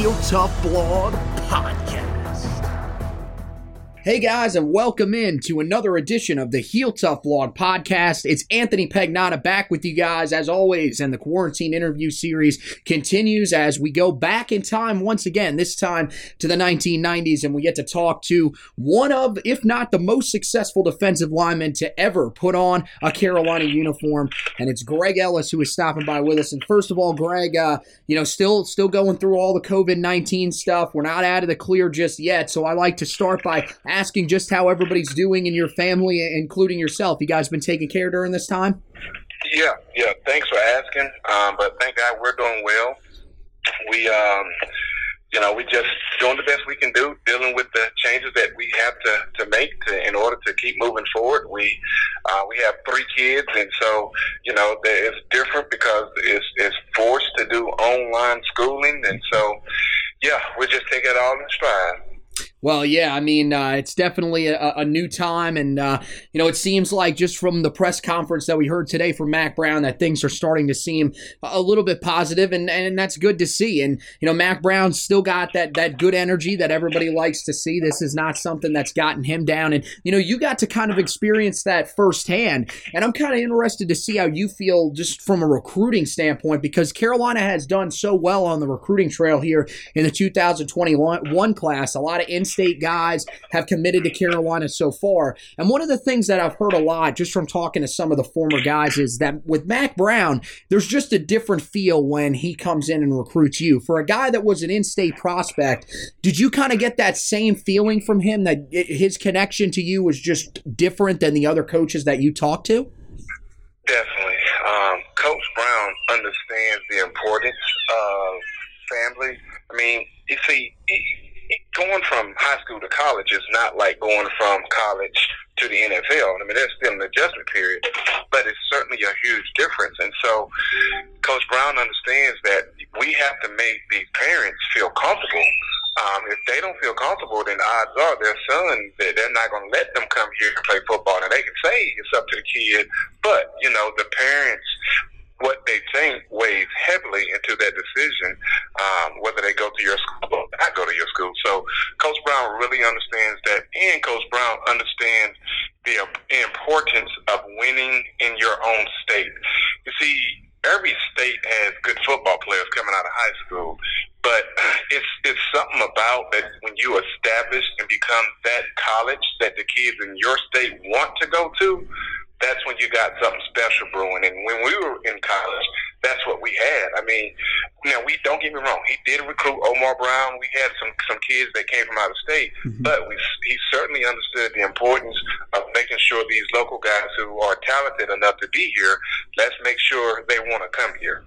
Is Tough Vlog. Hey guys, and welcome in to another edition of the Heel Tough Vlog podcast. It's Anthony Pagnotta back with you guys as always, and the quarantine interview series continues as we go back in time once again, this time to the 1990s, and we get to talk to one of, if not the most successful defensive lineman to ever put on a Carolina uniform, and it's Greg Ellis who is stopping by with us. And first of all, Greg, uh, you know, still still going through all the COVID 19 stuff. We're not out of the clear just yet, so I like to start by asking just how everybody's doing in your family, including yourself. You guys been taking care during this time? Yeah, yeah. Thanks for asking. Um, but thank God we're doing well. We, um, you know, we just doing the best we can do, dealing with the changes that we have to, to make to, in order to keep moving forward. We uh, we have three kids, and so you know it's different because it's, it's forced to do online schooling, and so yeah, we just take it all in stride. Well, yeah, I mean, uh, it's definitely a, a, new time, and uh, you know, it seems like just from the press conference that we heard today from Mack Brown that things are starting to seem a little bit positive, and and that's good to see. And you know, Mack Brown's still got that that good energy that everybody likes to see. This is not something that's gotten him down, and you know, you got to kind of experience that firsthand. And I'm kind of interested to see how you feel just from a recruiting standpoint because Carolina has done so well on the recruiting trail here in the 2021 class. A lot of in-state guys have committed to Carolina so far. And one of the things that I've heard a lot just from talking to some of the former guys is that with Mack Brown, there's just a different feel when he comes in and recruits you. For a guy that was an in-state prospect, did you kind of get that same feeling from him that his connection to you was just different than the other coaches that you talked to? Definitely. Um, Coach Brown understands the importance of family. I mean, you see, going from high school to college is not like going from college to the NFL. I mean, there's still an adjustment period, but it's certainly a huge difference. And so, Coach Brown understands that we have to make these parents feel comfortable. Um, if they don't feel comfortable, then odds are their son that they're not going to let them come here and play football. And they can say it's up to the kid, but you know the parents what they think weighs heavily into that decision, um, whether they go to your school or not go to your school. So Coach Brown really understands that, and Coach Brown understands the importance of winning in your own state. You see, every state has good football players coming out of high school, but it's it's something about that when you establish and become that college that the kids in your state want to go to that's when you got something special brewing. And when we were in college, that's what we had. I mean, know, we don't get me wrong. He did recruit Omar Brown. We had some some kids that came from out of state, mm-hmm. but we he certainly understood the importance of making sure these local guys who are talented enough to be here. Let's make sure they want to come here.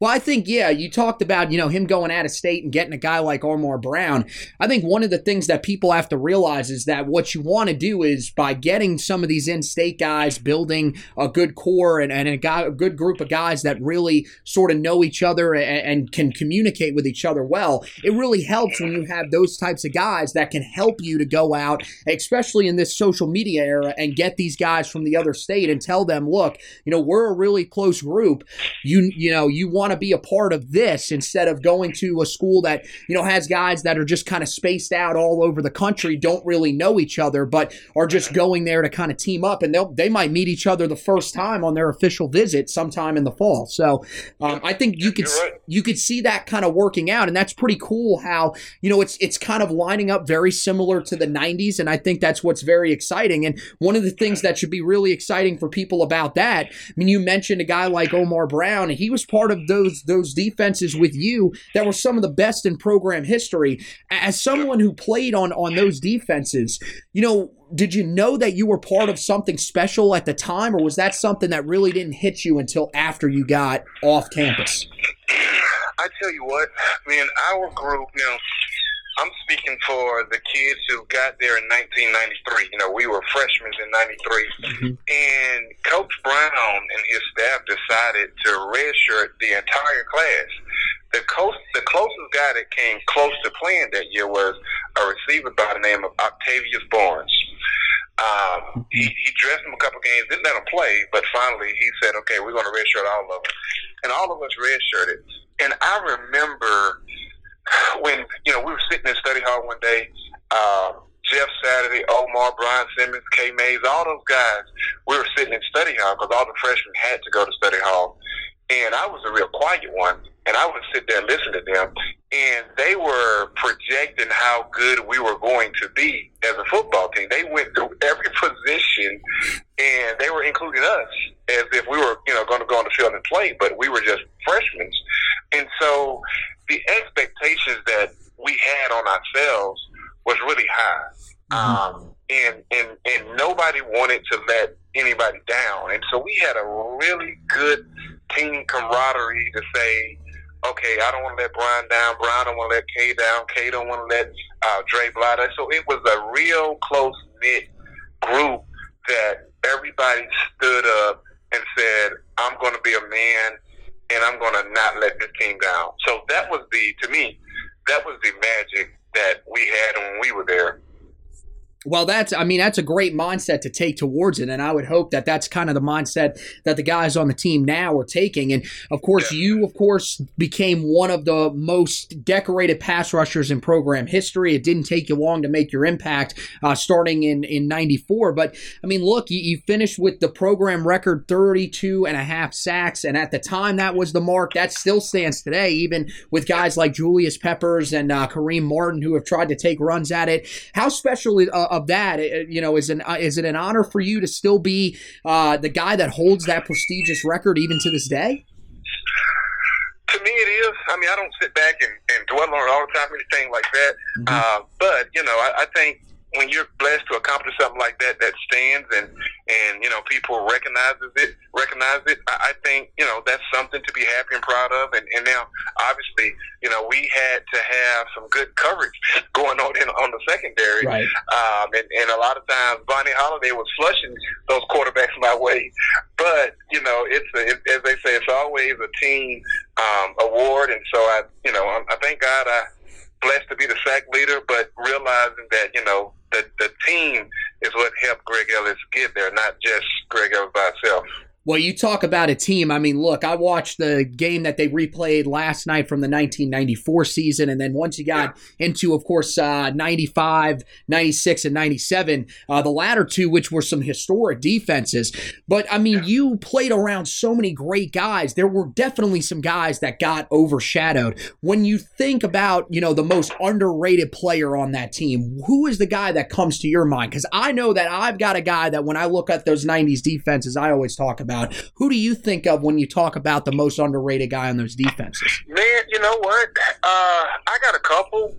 Well, I think, yeah, you talked about, you know, him going out of state and getting a guy like Omar Brown. I think one of the things that people have to realize is that what you want to do is by getting some of these in state guys, building a good core and, and a, guy, a good group of guys that really sort of know each other and, and can communicate with each other well, it really helps when you have those types of guys that can help you to go out, especially in this social media era, and get these guys from the other state and tell them, look, you know, we're a really close group. You, you know, you want want to be a part of this instead of going to a school that, you know, has guys that are just kind of spaced out all over the country, don't really know each other, but are just going there to kind of team up. And they'll, they might meet each other the first time on their official visit sometime in the fall. So um, I think you could, right. you could see that kind of working out. And that's pretty cool how, you know, it's, it's kind of lining up very similar to the 90s. And I think that's what's very exciting. And one of the things that should be really exciting for people about that, I mean, you mentioned a guy like Omar Brown, and he was part of those those defenses with you that were some of the best in program history. As someone who played on on those defenses, you know, did you know that you were part of something special at the time, or was that something that really didn't hit you until after you got off campus? I tell you what, man, our group, you I'm speaking for the kids who got there in 1993. You know, we were freshmen in '93, mm-hmm. and Coach Brown and his staff decided to redshirt the entire class. The, co- the closest guy that came close to playing that year was a receiver by the name of Octavius Barnes. Um, he, he dressed him a couple games, didn't let him play, but finally he said, "Okay, we're going to redshirt all of them," and all of us redshirted. And I remember when you know we were sitting in study hall one day, uh, Jeff Saturday, Omar, Brian Simmons, K. Mays, all those guys, we were sitting in study hall because all the freshmen had to go to study hall, and I was a real quiet one, and I would sit there and listen to them, and they were projecting how good we were going to be as a football team. They went through every position, and they were including us as if we were, you know, going to go on the field and play, but we were just freshmen. And so the expectations that we had on ourselves was really high. Mm-hmm. Um, and, and, and nobody wanted to let anybody down. And so we had a really good team camaraderie to say, okay, I don't want to let Brian down. Brian don't want to let Kay down. Kay don't want to let uh, Dre Blatter. So it was a real close knit group that everybody stood up and said, I'm going to be a man and I'm going to not let this team down. So that was the, to me, that was the magic that we had when we were there. Well, that's, I mean, that's a great mindset to take towards it. And I would hope that that's kind of the mindset that the guys on the team now are taking. And of course, you, of course, became one of the most decorated pass rushers in program history. It didn't take you long to make your impact uh, starting in, in 94. But I mean, look, you, you finished with the program record 32 and a half sacks. And at the time, that was the mark. That still stands today, even with guys like Julius Peppers and uh, Kareem Martin who have tried to take runs at it. How special is uh, of that, you know, is an uh, is it an honor for you to still be uh, the guy that holds that prestigious record even to this day? To me, it is. I mean, I don't sit back and, and dwell on it all the time, anything like that. Mm-hmm. Uh, but you know, I, I think when you're blessed to accomplish something like that that stands and and you know people recognizes it recognize it I, I think you know that's something to be happy and proud of. And, and now obviously you know we had to have some good coverage going on in on the secondary. Right. um, and, and a lot of times Vonnie Holliday was flushing those quarterbacks my way. But you know it's a, it, as they say it's always a team um, award. And so I you know I, I thank God I blessed to be the sack leader, but realizing that you know the the team is what helped Greg Ellis get there, not just Greg Ellis by himself. Well, you talk about a team. I mean, look, I watched the game that they replayed last night from the 1994 season. And then once you got yeah. into, of course, uh, 95, 96, and 97, uh, the latter two, which were some historic defenses. But I mean, yeah. you played around so many great guys. There were definitely some guys that got overshadowed. When you think about, you know, the most underrated player on that team, who is the guy that comes to your mind? Because I know that I've got a guy that when I look at those 90s defenses, I always talk about about. Who do you think of when you talk about the most underrated guy on those defenses? Man, you know what? Uh, I got a couple.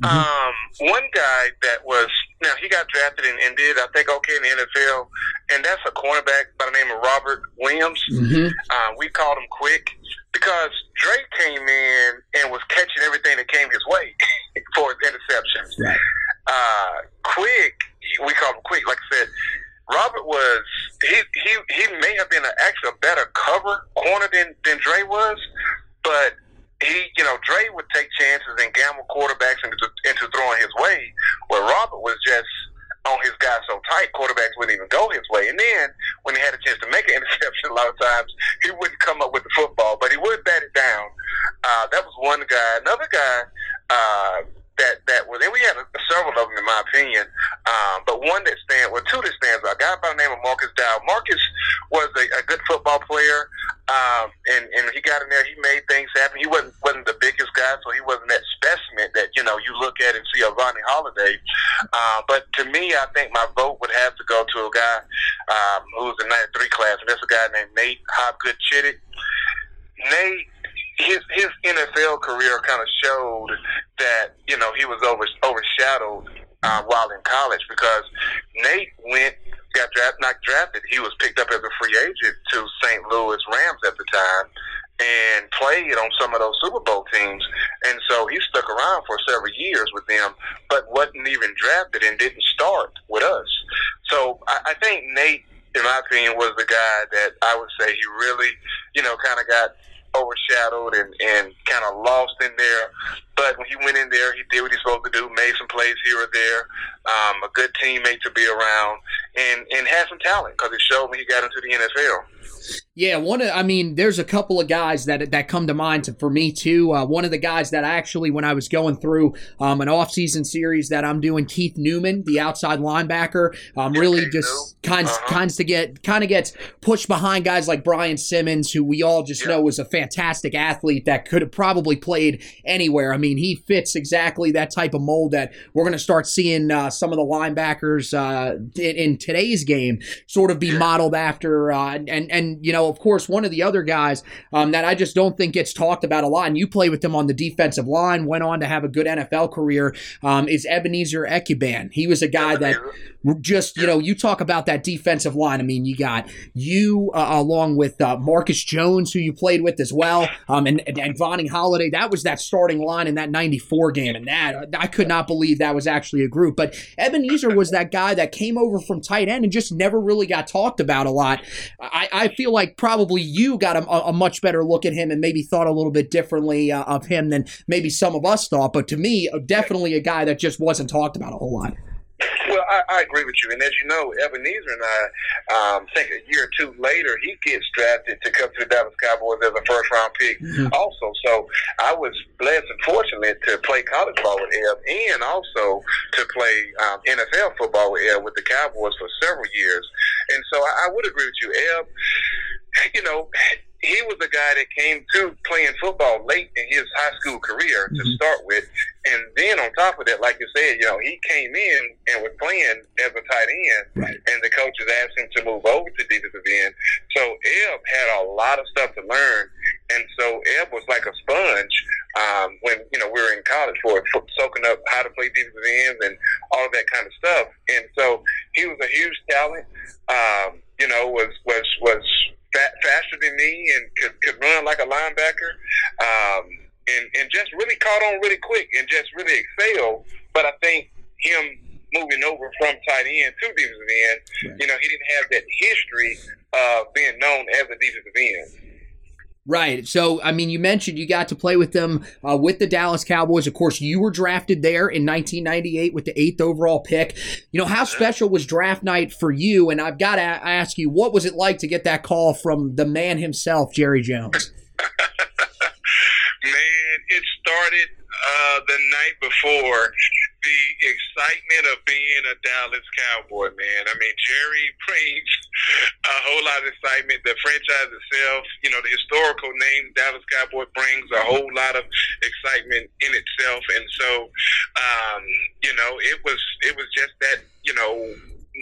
Mm-hmm. Um, one guy that was now he got drafted and, and did I think okay in the NFL, and that's a cornerback by the name of Robert Williams. Mm-hmm. Uh, we called him Quick because Drake came in and was catching everything that came his way for his interceptions. Right. Uh, Quick, we call him Quick. Like I said, Robert was he he he may have been a, actually a better cover corner than than Dre was, but he you know Dre would take chances and gamble quarterbacks into into throwing his way, where Robert was just on his guy so tight, quarterbacks wouldn't even go his way. And then when he had a chance to make an interception, a lot of times he wouldn't come up with the football, but he would bat it down. Uh, that was one guy. Another guy uh, that that was, and we had a, several of them in my opinion, um, but one that stands, well, two that stands out. A guy by the name of Marcus Dow. Marcus was a, a good football player, um, and and he got in there. He made things happen. He wasn't wasn't the biggest guy, so he wasn't that specimen that you know you look at and see a Vonnie Holliday. Uh, but to me, I think my vote would have to go to a guy um, who's in '93 class, and that's a guy named Nate Hopgood Chittick. Nate his his NFL career kind of showed that you know he was over overshadowed uh, while in college because Nate went got drafted not drafted he was picked up as a free agent to St. Louis Rams at the time and played on some of those Super Bowl teams and so he stuck around for several years with them but wasn't even drafted and didn't start with us so I, I think Nate in my opinion was the guy that I would say he really you know kind of got overshadowed and, and kind of lost in there. But when he went in there, he did what he's supposed to do, made some plays here or there, um, a good teammate to be around, and, and had some talent because it showed when he got into the NFL. Yeah, one of I mean, there's a couple of guys that that come to mind for me too. Uh, one of the guys that actually, when I was going through um, an off-season series that I'm doing, Keith Newman, the outside linebacker, um, really just kinds Uh-huh. kinds to get kind of gets pushed behind guys like Brian Simmons, who we all just Yeah. know was a fantastic athlete that could have probably played anywhere. I mean, he fits exactly that type of mold that we're going to start seeing uh, some of the linebackers uh, in, in today's game sort of be modeled after. Uh, and and you know, of course, one of the other guys um, that I just don't think gets talked about a lot, and you play with him on the defensive line, went on to have a good NFL career, um, is Ebenezer Ekuban. He was a guy that just you know you talk about that defensive line. I mean, you got you uh, along with uh, Marcus Jones, who you played with as well, um, and and, and Vonnie Holliday. That was that starting line in that '94 game, and that I could not believe that was actually a group. But Ebenezer was that guy that came over from tight end and just never really got talked about a lot. I, I feel like probably you got a, a much better look at him and maybe thought a little bit differently uh, of him than maybe some of us thought. But to me, uh, definitely a guy that just wasn't talked about a whole lot. Well, I, I agree with you. And as you know, Ebenezer and I um, think a year or two later, he gets drafted to come to the Dallas Cowboys as a first round pick Mhm. also. So I was blessed and fortunate to play college ball with Eb and also to play um, NFL football with Eb with the Cowboys for several years. And so I, I would agree with you. Eb, you know, he was a guy that came to playing football late in his high school career to Mhm. start with. And then on top of that, like you said, you know, he came in and was playing as a tight end, Right. and the coaches asked him to move over to defensive end. So Eb had a lot of stuff to learn, and so Eb was like a sponge um, when you know we were in college for, for soaking up how to play defensive ends and all of that kind of stuff. And so he was a huge talent. Um, you know, was was was fa- faster than me and could, could run like a linebacker. Um, and, and just really caught on really quick and just really excelled. But I think him moving over from tight end to defensive end, you know, he didn't have that history of being known as a defensive end. Right. So, I mean, you mentioned you got to play with them uh, with the Dallas Cowboys. Of course, you were drafted there in 1998 with the eighth overall pick. You know, how special was draft night for you? And I've got to ask you, what was it like to get that call from the man himself, Jerry Jones? Man, it started uh, the night before. The excitement of being a Dallas Cowboy, man. I mean, Jerry brings a whole lot of excitement. The franchise itself, you know, the historical name Dallas Cowboy brings a whole lot of excitement in itself. And so, um, you know, it was it was just that, you know,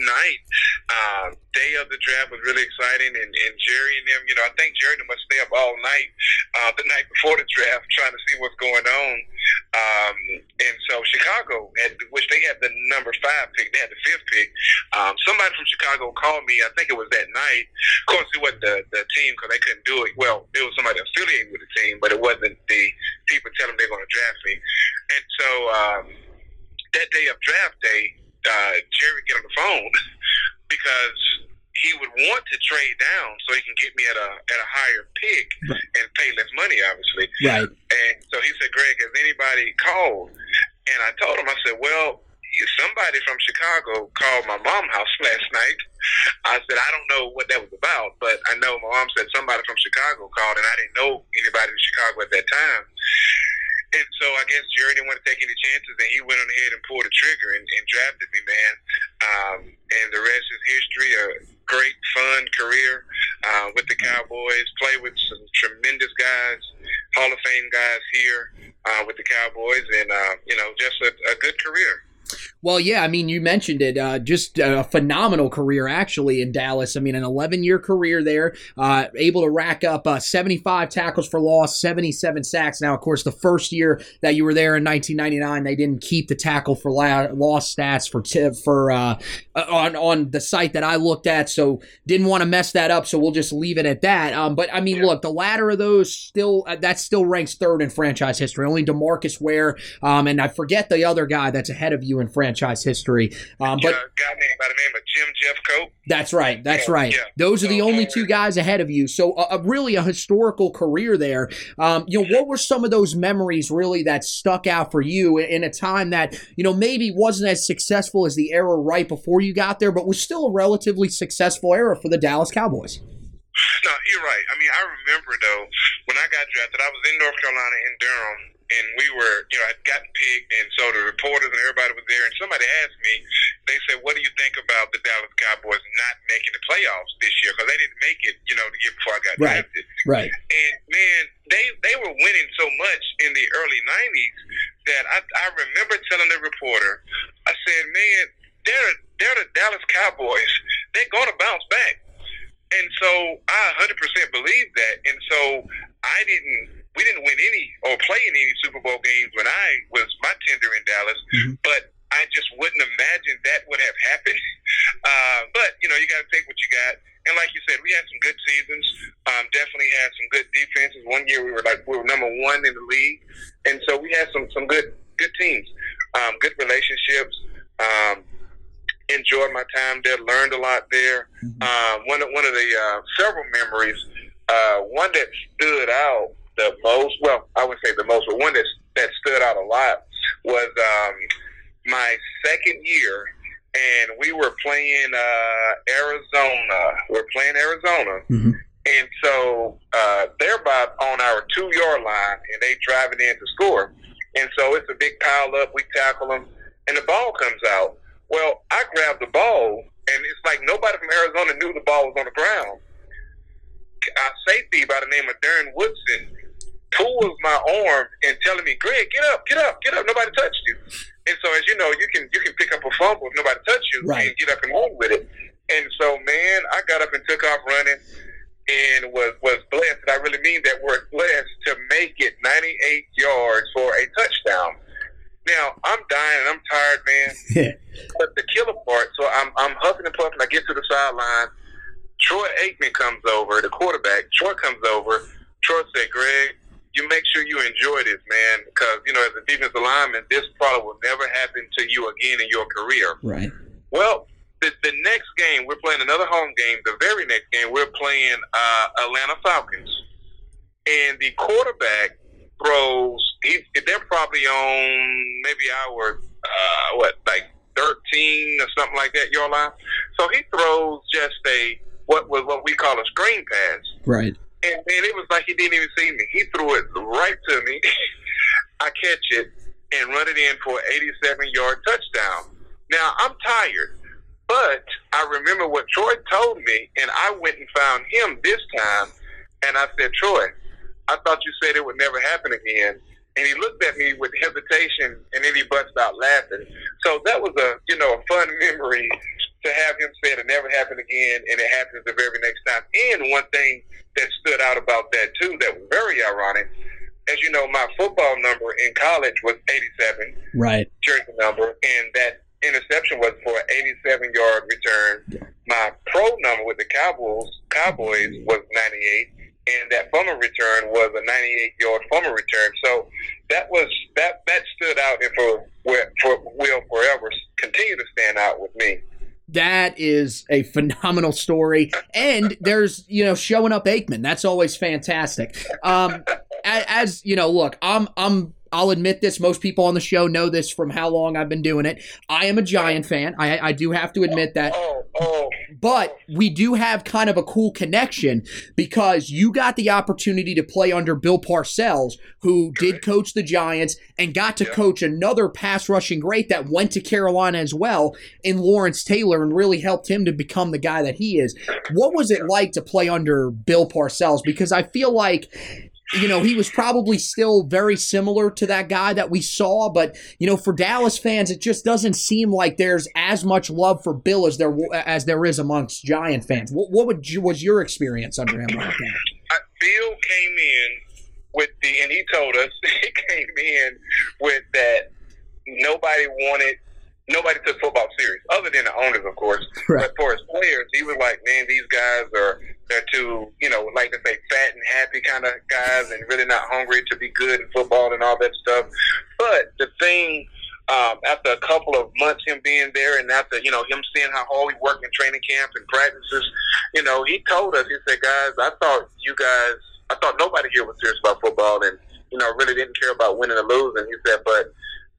night, uh, day of the draft was really exciting, and, and Jerry and them, you know, I think Jerry must stay up all night uh, the night before the draft trying to see what's going on. Um, and so Chicago, had, which they had the number five pick, they had the fifth pick. Um, somebody from Chicago called me. I think it was that night. Of course, it wasn't the, the team because they couldn't do it. Well, it was somebody affiliated with the team, but it wasn't the people telling them they're going to draft me. And so um, that day of draft day, uh, Jerry get on the phone because he would want to trade down so he can get me at a at a higher pick right. and pay less money, obviously. Right. And so he said, "Greg, has anybody called?" And I told him, I said, "Well." Somebody from Chicago called my mom house last night. I said, I don't know what that was about, but I know my mom said somebody from Chicago called, and I didn't know anybody in Chicago at that time. And so I guess Jerry didn't want to take any chances, and he went on ahead and pulled the trigger and, and drafted me, man. Um, and the rest is history. A great, fun career uh, with the Cowboys. Play with some tremendous guys, Hall of Fame guys here uh, with the Cowboys, and uh, you know, just a, a good career. Well, yeah, I mean, you mentioned it. Uh, just a phenomenal career, actually, in Dallas. I mean, an 11 year career there, uh, able to rack up uh, 75 tackles for loss, 77 sacks. Now, of course, the first year that you were there in 1999, they didn't keep the tackle for la- loss stats for t- for uh, uh, on on the site that I looked at, so didn't want to mess that up. So we'll just leave it at that. Um, but I mean, look, the latter of those still uh, that still ranks third in franchise history. Only DeMarcus Ware, um, and I forget the other guy that's ahead of you in franchise history. Um, but a guy named by the name of Jim Jeffcoat. That's right. That's yeah, right. Yeah. Those are the only two guys ahead of you. So a, a really a historical career there. Um, you know, what were some of those memories really that stuck out for you in a time that you know maybe wasn't as successful as the era right before you got there, but was still a relatively successful era for the Dallas Cowboys? No, you're right. I mean, I remember though when I got drafted, I was in North Carolina in Durham, and we were, you know, I'd gotten picked, and so the reporters and everybody was there, and somebody asked me, they said, "What do you think about the Dallas Cowboys not making the playoffs this year? Because they didn't make it, you know, the year before I got right. drafted." Right. And man, they they were winning so much in the early '90s that I I remember telling the reporter, I said, "Man, they're they're the Dallas Cowboys. They're going to bounce back." And so I 100% believe that. And so I didn't we didn't win any or play in any Super Bowl games when I was my tender in Dallas, mm-hmm. but I just wouldn't imagine that would have happened. Uh, but you know, you got to take what you got. And like you said, we had some good seasons. Um, definitely had some good defenses. One year we were like we were number one in the league, and so we had some some good good teams, um, good relationships. Um, enjoyed my time there. Learned a lot there. Mm-hmm. Uh, one of one of the uh, several memories. Uh, one that stood out the most, well, I would say the most, but one that that stood out a lot was um, my second year, and we were playing uh, Arizona. We are playing Arizona, mm-hmm. and so uh, they're about on our two yard line, and they driving in to score, and so it's a big pile up. We tackle them, and the ball comes out. Well, I grabbed the ball, and it's like nobody from Arizona knew the ball was on the ground. Our safety by the name of Darren Woodson pulls my arm and telling me, "Greg, get up, get up, get up. Nobody touched you." And so, as you know, you can you can pick up a fumble if nobody touched you right. and get up and run with it. And so, man, I got up and took off running and was was blessed. And I really mean that word blessed to make it 98 yards for a touchdown. Now I'm dying and I'm tired, man. but the killer part, so I'm I'm huffing and puffing. I get to the sideline. Troy Aikman comes over, the quarterback. Troy comes over. Troy said, "Greg, you make sure you enjoy this, man, because you know as a defensive lineman, this probably will never happen to you again in your career. Right. Well, the, the next game we're playing another home game. The very next game we're playing uh, Atlanta Falcons, and the quarterback throws. He, they're probably on maybe our uh, what like thirteen or something like that yard line. So he throws just a what was what we call a screen pass. Right. And it was like he didn't even see me. He threw it right to me. I catch it and run it in for an 87 yard touchdown. Now I'm tired, but I remember what Troy told me, and I went and found him this time, and I said, Troy, I thought you said it would never happen again. And he looked at me with hesitation, and then he busted out laughing. So that was a you know a fun memory to have him say it never happen again, and it happens the very next time. And one thing that stood out about that too, that was very ironic. as you know, my football number in college was 87, Right. jersey number, and that interception was for an 87 yard return. My pro number with the Cowboys Cowboys was 98, and that fumble return was a 98 yard fumble return. So that was that that stood out and for for will forever continue to stand out with me. That is a phenomenal story, and there's you know showing up Aikman. That's always fantastic. Um, as, you know, look, I'm I'm I'll admit this. Most people on the show know this from how long I've been doing it. I am a Giant fan. I, I do have to admit that. Oh, oh, But we do have kind of a cool connection because you got the opportunity to play under Bill Parcells, who did coach the Giants and got to Yeah. coach another pass rushing great that went to Carolina as well in Lawrence Taylor and really helped him to become the guy that he is. What was it like to play under Bill Parcells? Because I feel like you know, he was probably still very similar to that guy that we saw, but you know, for Dallas fans, it just doesn't seem like there's as much love for Bill as there as there is amongst Giant fans. What, what would you, was your experience under him like that? Bill came in with the, and he told us he came in with that nobody wanted, nobody took football serious, other than the owners, of course. Right. But for his players, he was like, man, these guys are they're too, you know, like to say, fat and happy kind of guys, and really not hungry to be good in football and all that stuff. But the thing. Um, after a couple of months him being there and after, you know, him seeing how hard we work in training camp and practices, you know, he told us, he said, guys, I thought you guys, I thought nobody here was serious about football and, you know, really didn't care about winning or losing. He said, but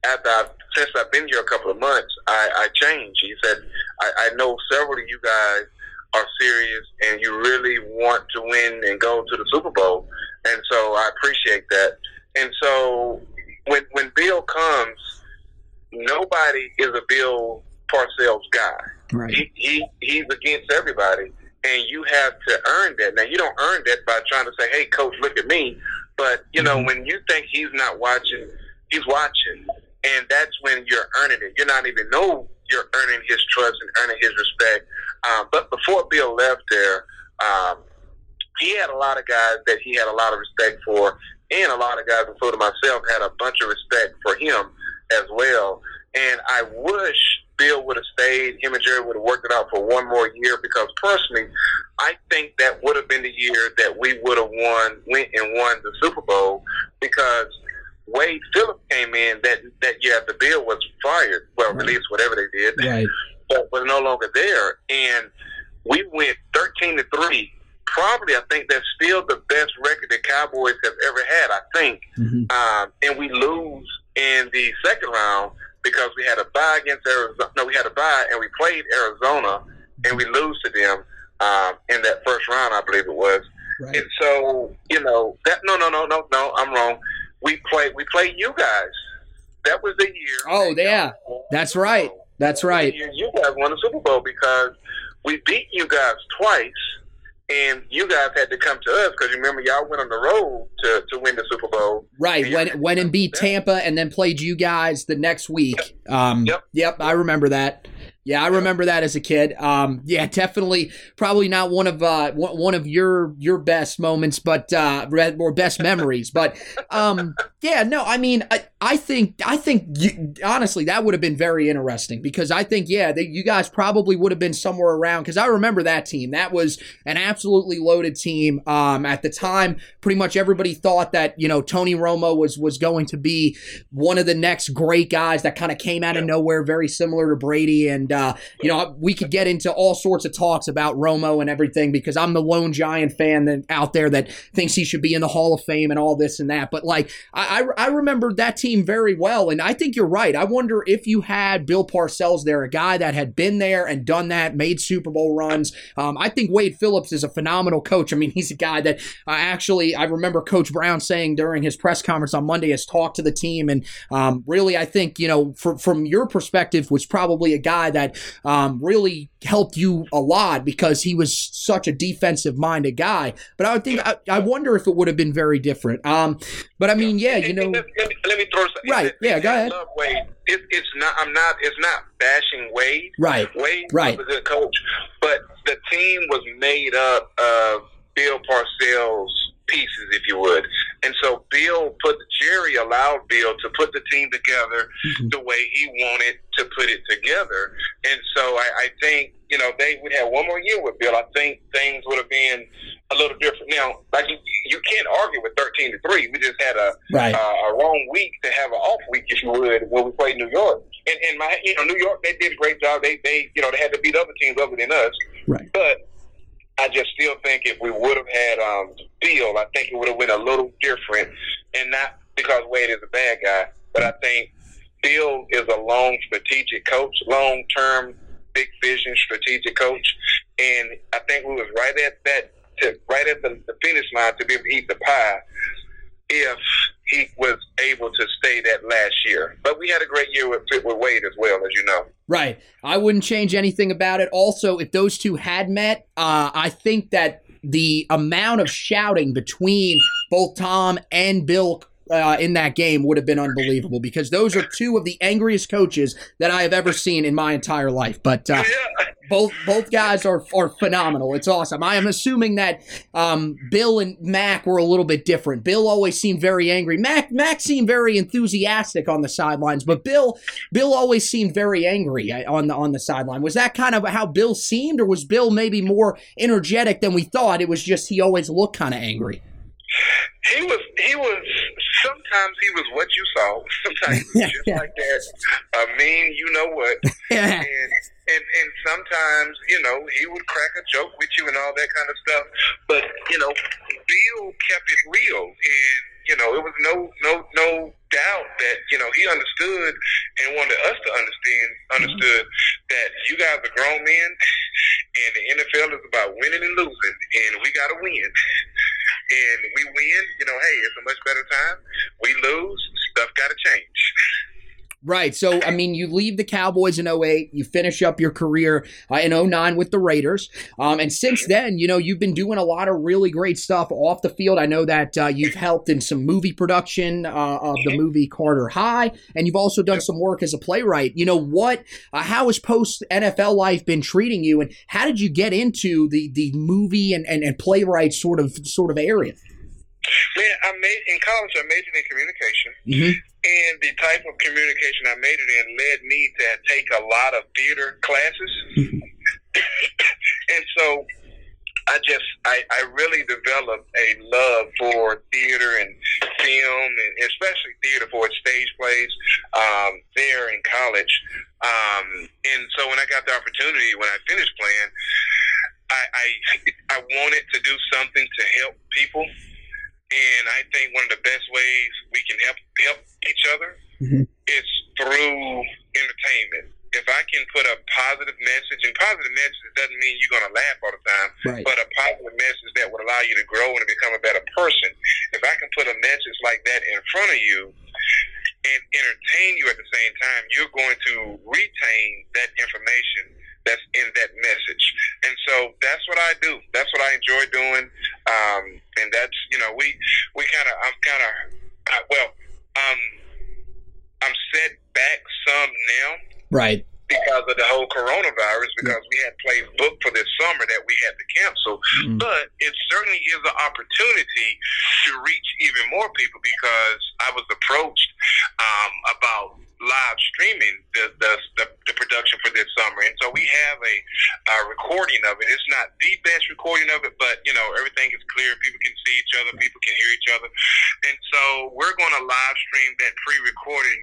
after I've, since I've been here a couple of months, I, I changed. He said, I, I know several of you guys are serious and you really want to win and go to the Super Bowl. And so I appreciate that. And so when, when Bill comes, nobody is a Bill Parcells guy Right. he, he he's against everybody, and you have to earn that. Now you don't earn that by trying to say, "Hey, coach, look at me." But you know, mm-hmm. when you think he's not watching, he's watching, and that's when you're earning it. You're not even know you're earning his trust and earning his respect. Um, but before Bill left there, um, he had a lot of guys that he had a lot of respect for, and a lot of guys, including myself, had a bunch of respect for him as well. And I wish Bill would have stayed. Him and Jerry would have worked it out for one more year because personally, I think that would have been the year that we would have won, went and won the Super Bowl because Wade Phillips came in that that year after Bill was fired, well, released, whatever they did, Right. but was no longer there, and we went thirteen to three. Probably, I think that's still the best record the Cowboys have ever had. I think Mhm. um, and we lose in the second round because we had a bye against Arizona. No, we had a bye and we played Arizona and we lose to them um, in that first round, I believe it was. Right. And so, you know, that no, no, no, no, no, I'm wrong. We played, we played you guys. That was the year. Oh, that yeah. y'all won the That's right. That's right. You guys won the Super Bowl because we beat you guys twice. And you guys had to come to us because you remember y'all went on the road to, to win the Super Bowl. Right. When went and beat Tampa and then played you guys the next week. Um, Yep. Yep. I remember that. Yeah, I remember that as a kid. Um, yeah, definitely, probably not one of uh, one of your your best moments, but uh, or best memories. But um, yeah, no, I mean, I, I think I think you, honestly that would have been very interesting because I think yeah, that you guys probably would have been somewhere around because I remember that team. That was an absolutely loaded team. Um, at the time, pretty much everybody thought that you know Tony Romo was was going to be one of the next great guys that kind of came out of nowhere, very similar to Brady. And uh, you know, we could get into all sorts of talks about Romo and everything because I'm the lone Giant fan that out there that thinks he should be in the Hall of Fame and all this and that. But like, I I, I remember that team very well, and I think you're right. I wonder if you had Bill Parcells there, a guy that had been there and done that, made Super Bowl runs. Um, I think Wade Phillips is a phenomenal coach. I mean, he's a guy that uh, actually I remember Coach Brown saying during his press conference on Monday has talked to the team, and um, really, I think you know, from from your perspective, was probably a guy that um, really helped you a lot because he was such a defensive minded guy. But I would think I, I wonder if it would have been very different. Um, but I mean, yeah, you know, let me, let me something. Right, yeah, go ahead. I love Wade. It, it's not. I'm not. It's not bashing Wade. right, Wade Right. was a good coach, but the team was made up of Bill Parcells pieces, if you would. And so Bill put Jerry allowed Bill to put the team together Mhm. the way he wanted to put it together. And so I, I think you know they would have one more year with Bill. I think things would have been a little different. Now, like you, you can't argue with thirteen to three. We just had a Right. uh, a wrong week to have an off week, if you would, when we played New York. And, and my, you know, New York, they did a great job. They, they, you know, they had to beat other teams other than us. Right. But I just still think if we would have had um, Bill, I think it would have went a little different, and not because Wade is a bad guy, but I think Bill is a long strategic coach, long term, big vision strategic coach, and I think we was right at that, to, right at the, the finish line to be able to eat the pie if he was able to stay that last year. But we had a great year with with Wade as well, as you know. Right. I wouldn't change anything about it. Also, if those two had met, uh, I think that the amount of shouting between both Tom and Bill uh, in that game would have been unbelievable because those are two of the angriest coaches that I have ever seen in my entire life. But uh, Yeah. both both guys are are phenomenal. It's awesome. I am assuming that um, Bill and Mack were a little bit different. Bill always seemed very angry. Mack Mack seemed very enthusiastic on the sidelines, but Bill Bill always seemed very angry uh, on the on the sideline. Was that kind of how Bill seemed, or was Bill maybe more energetic than we thought? It was just he always looked kind of angry. He was. He was. Sometimes he was what you saw. Sometimes he was just Yeah. like that. I mean, you know what? Yeah. and and and sometimes you know he would crack a joke with you and all that kind of stuff. But you know, Bill kept it real, and you know it was no no no doubt that you know he understood and wanted us to understand mm-hmm. understood that you guys are grown men, and the NFL is about winning and losing, and we got to win. And we win, you know, hey, it's a much better time. We lose, stuff got to change. Right. So, I mean, you leave the Cowboys in 08, you finish up your career uh, in 09 with the Raiders. Um, and since then, you know, you've been doing a lot of really great stuff off the field. I know that uh, you've helped in some movie production uh, of the movie Carter High, and you've also done some work as a playwright. You know, what, uh, how has post NFL life been treating you, and how did you get into the, the movie and, and, and playwright sort of sort of area? Man, I made in college. I majored in communication, Mm-hmm. And the type of communication I majored in led me to take a lot of theater classes. and so, I just I, I really developed a love for theater and film, and especially theater for stage plays um, there in college. Um, and so, when I got the opportunity, when I finished playing, I, I I wanted to do something to help people. And I think one of the best ways we can help help each other Mhm. is through entertainment. If I can put a positive message, and positive message doesn't mean you're going to laugh all the time, Right. but a positive message that would allow you to grow and to become a better person. If I can put a message like that in front of you and entertain you at the same time, you're going to retain that information that's in that message. And so that's what I do. That's what I enjoy doing. Um, and that's, you know, we, we kind of, I'm kind of, uh, well, um, I'm set back some now Right. because of the whole coronavirus because we had plays booked for this summer that we had to cancel. Mhm. But it certainly is an opportunity to reach even more people because I was approached um, about live streaming the, the, the, the production for this summer. And so we have a, a recording of it. It's not the best recording of it, but, you know, everything is clear. People can see each other. People can hear each other. And so we're going to live stream that pre-recording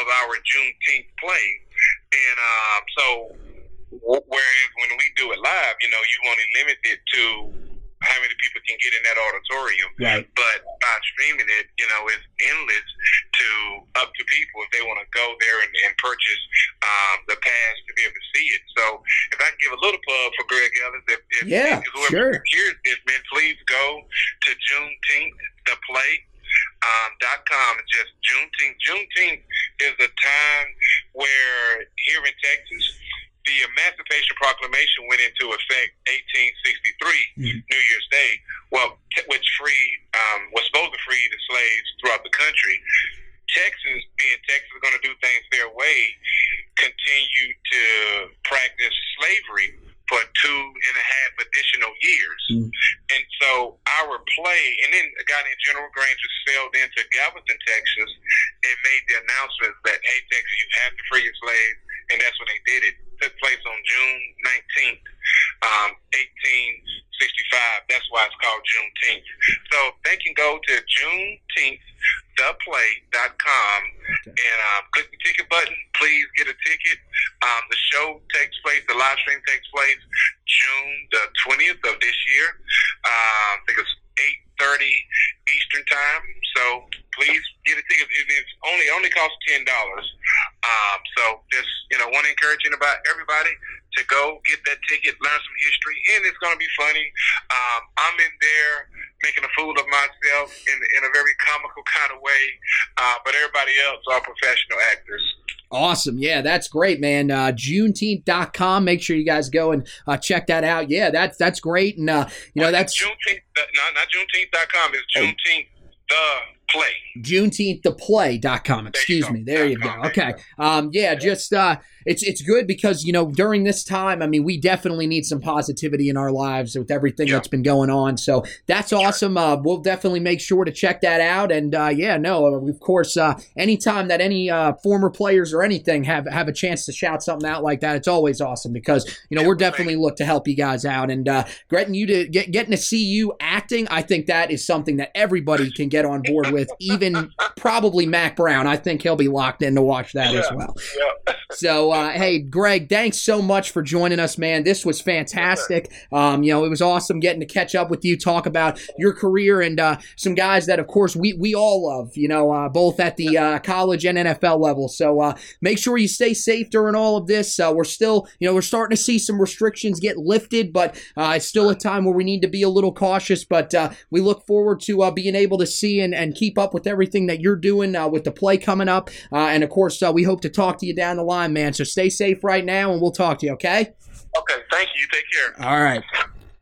of our Juneteenth play. And um, so, whereas when we do it live, you know, you only limit it to how many people can get in that auditorium. Right. But by streaming it, you know, it's endless to up to people if they want to go there and, and purchase um, the pass to be able to see it. So, if I can give a little plug for Greg Ellis, if, if Yeah, if sure. hears this, man, please go to Juneteenth the play. Um, dot com. It's just Juneteenth. Juneteenth is a time where here in Texas, the Emancipation Proclamation went into effect 1863, Mhm. New Year's Day. Well, t- which freed um, was supposed to free the slaves throughout the country. Texas, being Texas, is going to do things their way, continue to practice slavery for two and a half additional years. Mm. And so our play, and then a guy named General Granger sailed into Galveston, Texas, and made the announcement that, hey, Texas, you have to free your slaves. And that's when they did it. it took place on June 19th, um, 1865. That's why it's called Juneteenth. So they can go to Juneteenth theplay.com and um, click the ticket button. Please get a ticket. Um, the show takes place, the live stream takes place June the 20th of this year. Um, I think it's 8.30 Eastern Time. So please get a ticket. It's only only costs $10. Um, so just, you know, want to encourage about everybody to go get that ticket, learn some history, and it's going to be funny. Um, I'm in there making a fool of myself in, in a very comical kind of way, uh, but everybody else are professional actors. Awesome. Yeah, that's great, man. Uh, Juneteenth.com. Make sure you guys go and uh, check that out. Yeah, that's that's great. And, uh, you know, that's. Juneteenth, not, not Juneteenth.com. It's Juneteenth the play. Juneteenththeplay.com. Excuse me. There you go. Okay. Um, yeah, just uh, it's it's good because you know during this time, I mean, we definitely need some positivity in our lives with everything that's been going on. So that's awesome. Uh, we'll definitely make sure to check that out. And uh, yeah, no, of course, uh, anytime that any uh, former players or anything have have a chance to shout something out like that, it's always awesome because you know we're definitely look to help you guys out. And uh, Gretton, you to get getting to see you acting, I think that is something that everybody can get on board with. Even probably Mack Brown, I think he'll be locked in to watch that yeah. as well. Yeah. So uh, hey, Greg, thanks so much for joining us, man. This was fantastic. Um, you know, it was awesome getting to catch up with you, talk about your career and uh, some guys that, of course, we we all love. You know, uh, both at the uh, college and NFL level. So uh, make sure you stay safe during all of this. Uh, we're still, you know, we're starting to see some restrictions get lifted, but it's still a time where we need to be a little cautious. But we look forward to being able to see and, and keep up with everything that you're doing with the play coming up. and of course, we hope to talk to you down the line, man. So stay safe right now, and we'll talk to you, okay? Okay, thank you. Take care. All right.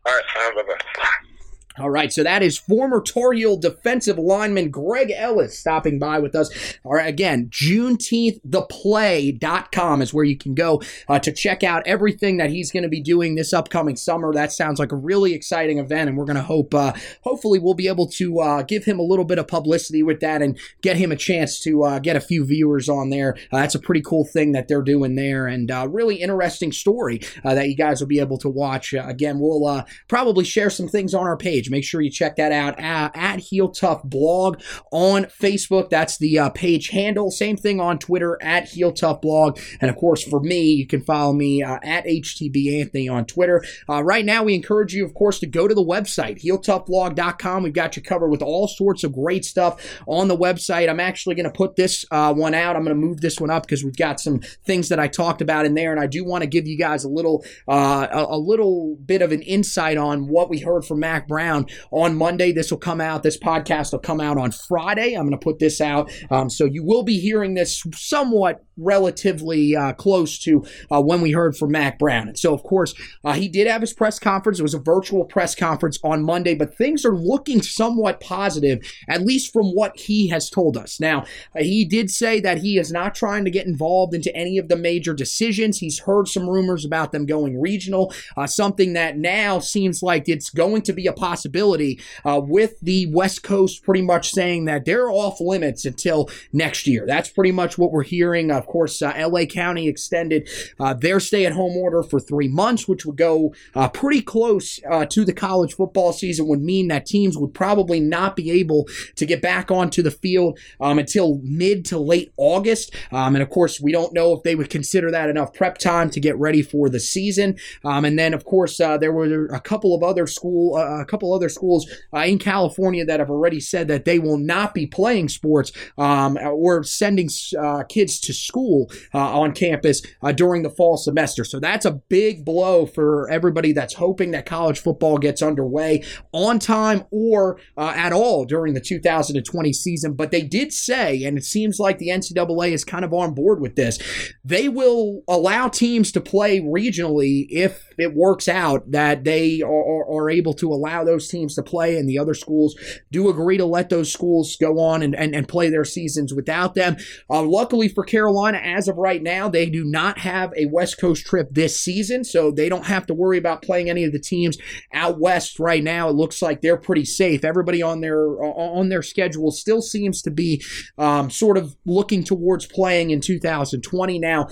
All right, uh, bye bye. All right, so that is former Tar Heel defensive lineman Greg Ellis stopping by with us. All right, again, JuneteenthThePlay.com is where you can go uh, to check out everything that he's going to be doing this upcoming summer. That sounds like a really exciting event, and we're going to hope, uh, hopefully, we'll be able to uh, give him a little bit of publicity with that and get him a chance to uh, get a few viewers on there. Uh, that's a pretty cool thing that they're doing there, and uh, really interesting story that you guys will be able to watch. again, we'll probably share some things on our page Make sure you check that out at, at Heel Tough Blog on Facebook. That's the uh, page handle. Same thing on Twitter at Heel Tough Blog. And of course, for me, you can follow me uh, at HTB Anthony on Twitter. Uh, right now, we encourage you, of course, to go to the website, HeelToughBlog.com. We've got you covered with all sorts of great stuff on the website. I'm actually going to put this uh, one out. I'm going to move this one up because we've got some things that I talked about in there, and I do want to give you guys a little uh, a, a little bit of an insight on what we heard from Mack Brown on Monday. This will come out. This podcast will come out on Friday. I'm going to put this out. Um, so you will be hearing this somewhat relatively uh, close to uh, when we heard from Mack Brown. And so, of course, uh, he did have his press conference. It was a virtual press conference on Monday, but things are looking somewhat positive, at least from what he has told us. Now, uh, he did say that he is not trying to get involved into any of the major decisions. He's heard some rumors about them going regional, uh, something that now seems like it's going to be a possibility uh, with the West Coast pretty much saying that they're off limits until next year. That's pretty much what we're hearing. Of course, uh, LA County extended uh, their stay at home order for three months, which would go uh, pretty close uh, to the college football season, would mean that teams would probably not be able to get back onto the field um, until mid to late August. Um, and of course, we don't know if they would consider that enough prep time to get ready for the season. Um, and then, of course, there were a couple of other school, a couple other schools in California that have already said that they will not be playing sports um, or sending kids to school uh, on campus uh, during the fall semester. So that's a big blow for everybody that's hoping that college football gets underway on time or uh, at all during the 2020 season. But they did say, and it seems like the NCAA is kind of on board with this, they will allow teams to play regionally if it works out that they are, are able to allow those Coast teams to play, and the other schools do agree to let those schools go on and, and, and play their seasons without them. Uh, luckily for Carolina, as of right now, they do not have a West Coast trip this season, so they don't have to worry about playing any of the teams out west right now. It looks like they're pretty safe. Everybody on their on their schedule still seems to be um, sort of looking towards playing in 2020 now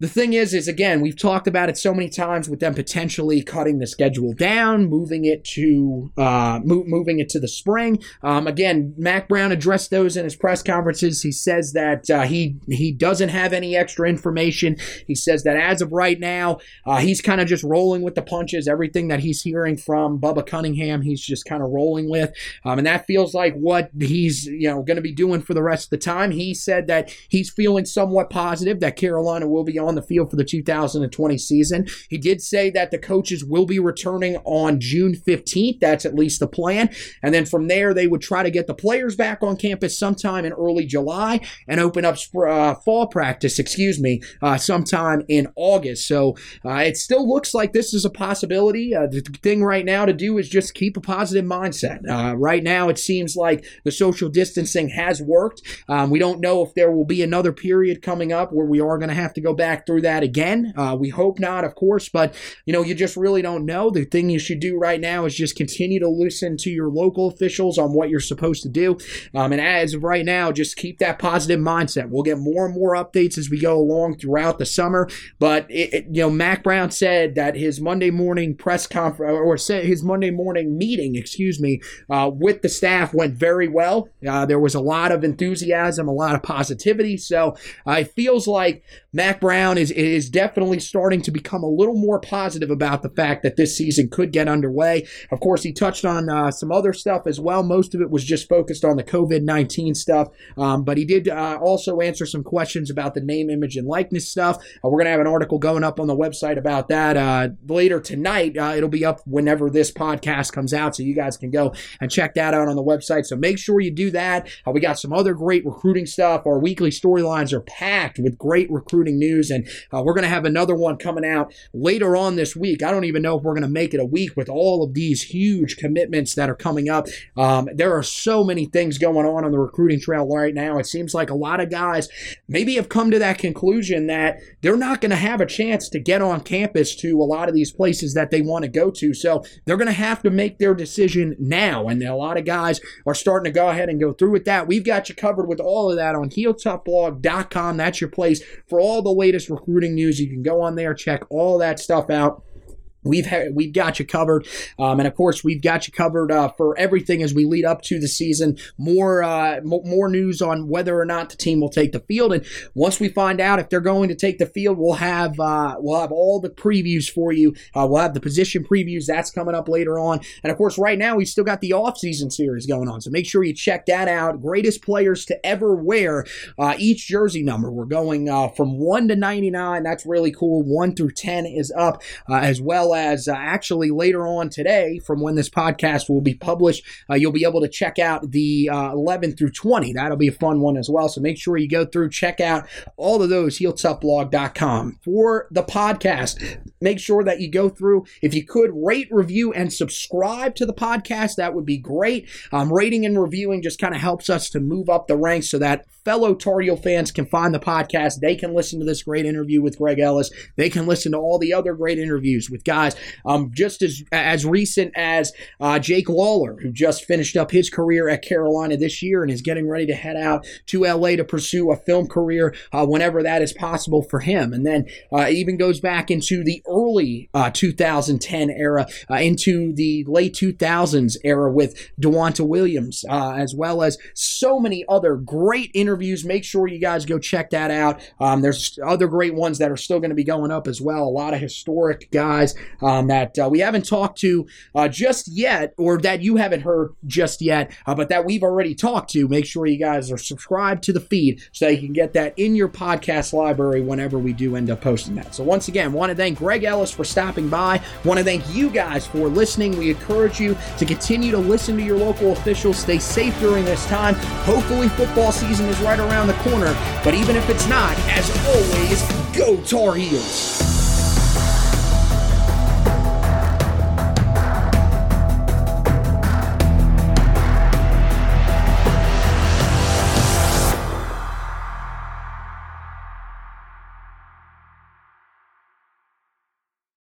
the thing is, is again, we've talked about it so many times with them potentially cutting the schedule down, moving it to uh, mo- moving it to the spring. Um, again, Mack Brown addressed those in his press conferences. He says that uh, he he doesn't have any extra information. He says that as of right now, uh, he's kind of just rolling with the punches. Everything that he's hearing from Bubba Cunningham, he's just kind of rolling with, um, and that feels like what he's you know going to be doing for the rest of the time. He said that he's feeling somewhat positive that Carolina will be on on the field for the 2020 season. He did say that the coaches will be returning on June 15th. That's at least the plan. And then from there, they would try to get the players back on campus sometime in early July and open up uh, fall practice, excuse me, uh, sometime in August. So uh, it still looks like this is a possibility. Uh, the thing right now to do is just keep a positive mindset. Uh, right now, it seems like the social distancing has worked. Um, we don't know if there will be another period coming up where we are going to have to go back back through that again. Uh, we hope not, of course, but you know, you just really don't know. The thing you should do right now is just continue to listen to your local officials on what you're supposed to do. Um, and as of right now, just keep that positive mindset. We'll get more and more updates as we go along throughout the summer. But it, it, you know, Mack Brown said that his Monday morning press conference or his Monday morning meeting, excuse me, uh, with the staff went very well. Uh, there was a lot of enthusiasm, a lot of positivity. So uh, it feels like Mack Brown is is definitely starting to become a little more positive about the fact that this season could get underway. Of course, he touched on uh, some other stuff as well. Most of it was just focused on the COVID nineteen stuff, um, but he did uh, also answer some questions about the name, image, and likeness stuff. Uh, we're gonna have an article going up on the website about that uh, later tonight. Uh, it'll be up whenever this podcast comes out, so you guys can go and check that out on the website. So make sure you do that. Uh, we got some other great recruiting stuff. Our weekly storylines are packed with great recruiting news. And uh, we're going to have another one coming out later on this week. I don't even know if we're going to make it a week with all of these huge commitments that are coming up. Um, there are so many things going on on the recruiting trail right now. It seems like a lot of guys maybe have come to that conclusion that they're not going to have a chance to get on campus to a lot of these places that they want to go to. So they're going to have to make their decision now. And a lot of guys are starting to go ahead and go through with that. We've got you covered with all of that on HeelToughBlog.com. That's your place for all all the latest recruiting news. You can go on there, check all that stuff out. We've had, we've got you covered, um, and of course we've got you covered uh, for everything as we lead up to the season. More uh, m- more news on whether or not the team will take the field, and once we find out if they're going to take the field, we'll have uh, we'll have all the previews for you. Uh, we'll have the position previews that's coming up later on, and of course right now we've still got the off season series going on. So make sure you check that out. Greatest players to ever wear uh, each jersey number. We're going uh, from one to ninety nine. That's really cool. One through ten is up as well well as uh, actually later on today, from when this podcast will be published, uh, you'll be able to check out the uh, 11 through 20. That'll be a fun one as well. So make sure you go through, check out all of those, heeltoughblog.com. For the podcast, make sure that you go through, if you could, rate, review, and subscribe to the podcast. That would be great. Um, rating and reviewing just kind of helps us to move up the ranks so that fellow Tar Heel fans can find the podcast. They can listen to this great interview with Greg Ellis. They can listen to all the other great interviews with guys um, just as as recent as uh, Jake Lawler, who just finished up his career at Carolina this year and is getting ready to head out to LA to pursue a film career uh, whenever that is possible for him. And then uh, even goes back into the early uh, 2010 era, uh, into the late 2000s era with Deunta Williams, uh, as well as so many other great interviews. Make sure you guys go check that out. Um, there's other great ones that are still going to be going up as well. A lot of historic guys um, that uh, we haven't talked to uh, just yet, or that you haven't heard just yet, uh, but that we've already talked to. Make sure you guys are subscribed to the feed so you can get that in your podcast library whenever we do end up posting that. So once again, want to thank Greg Ellis for stopping by. Want to thank you guys for listening. We encourage you to continue to listen to your local officials. Stay safe during this time. Hopefully, football season is right around the corner. But even if it's not, as always, go Tar Heels.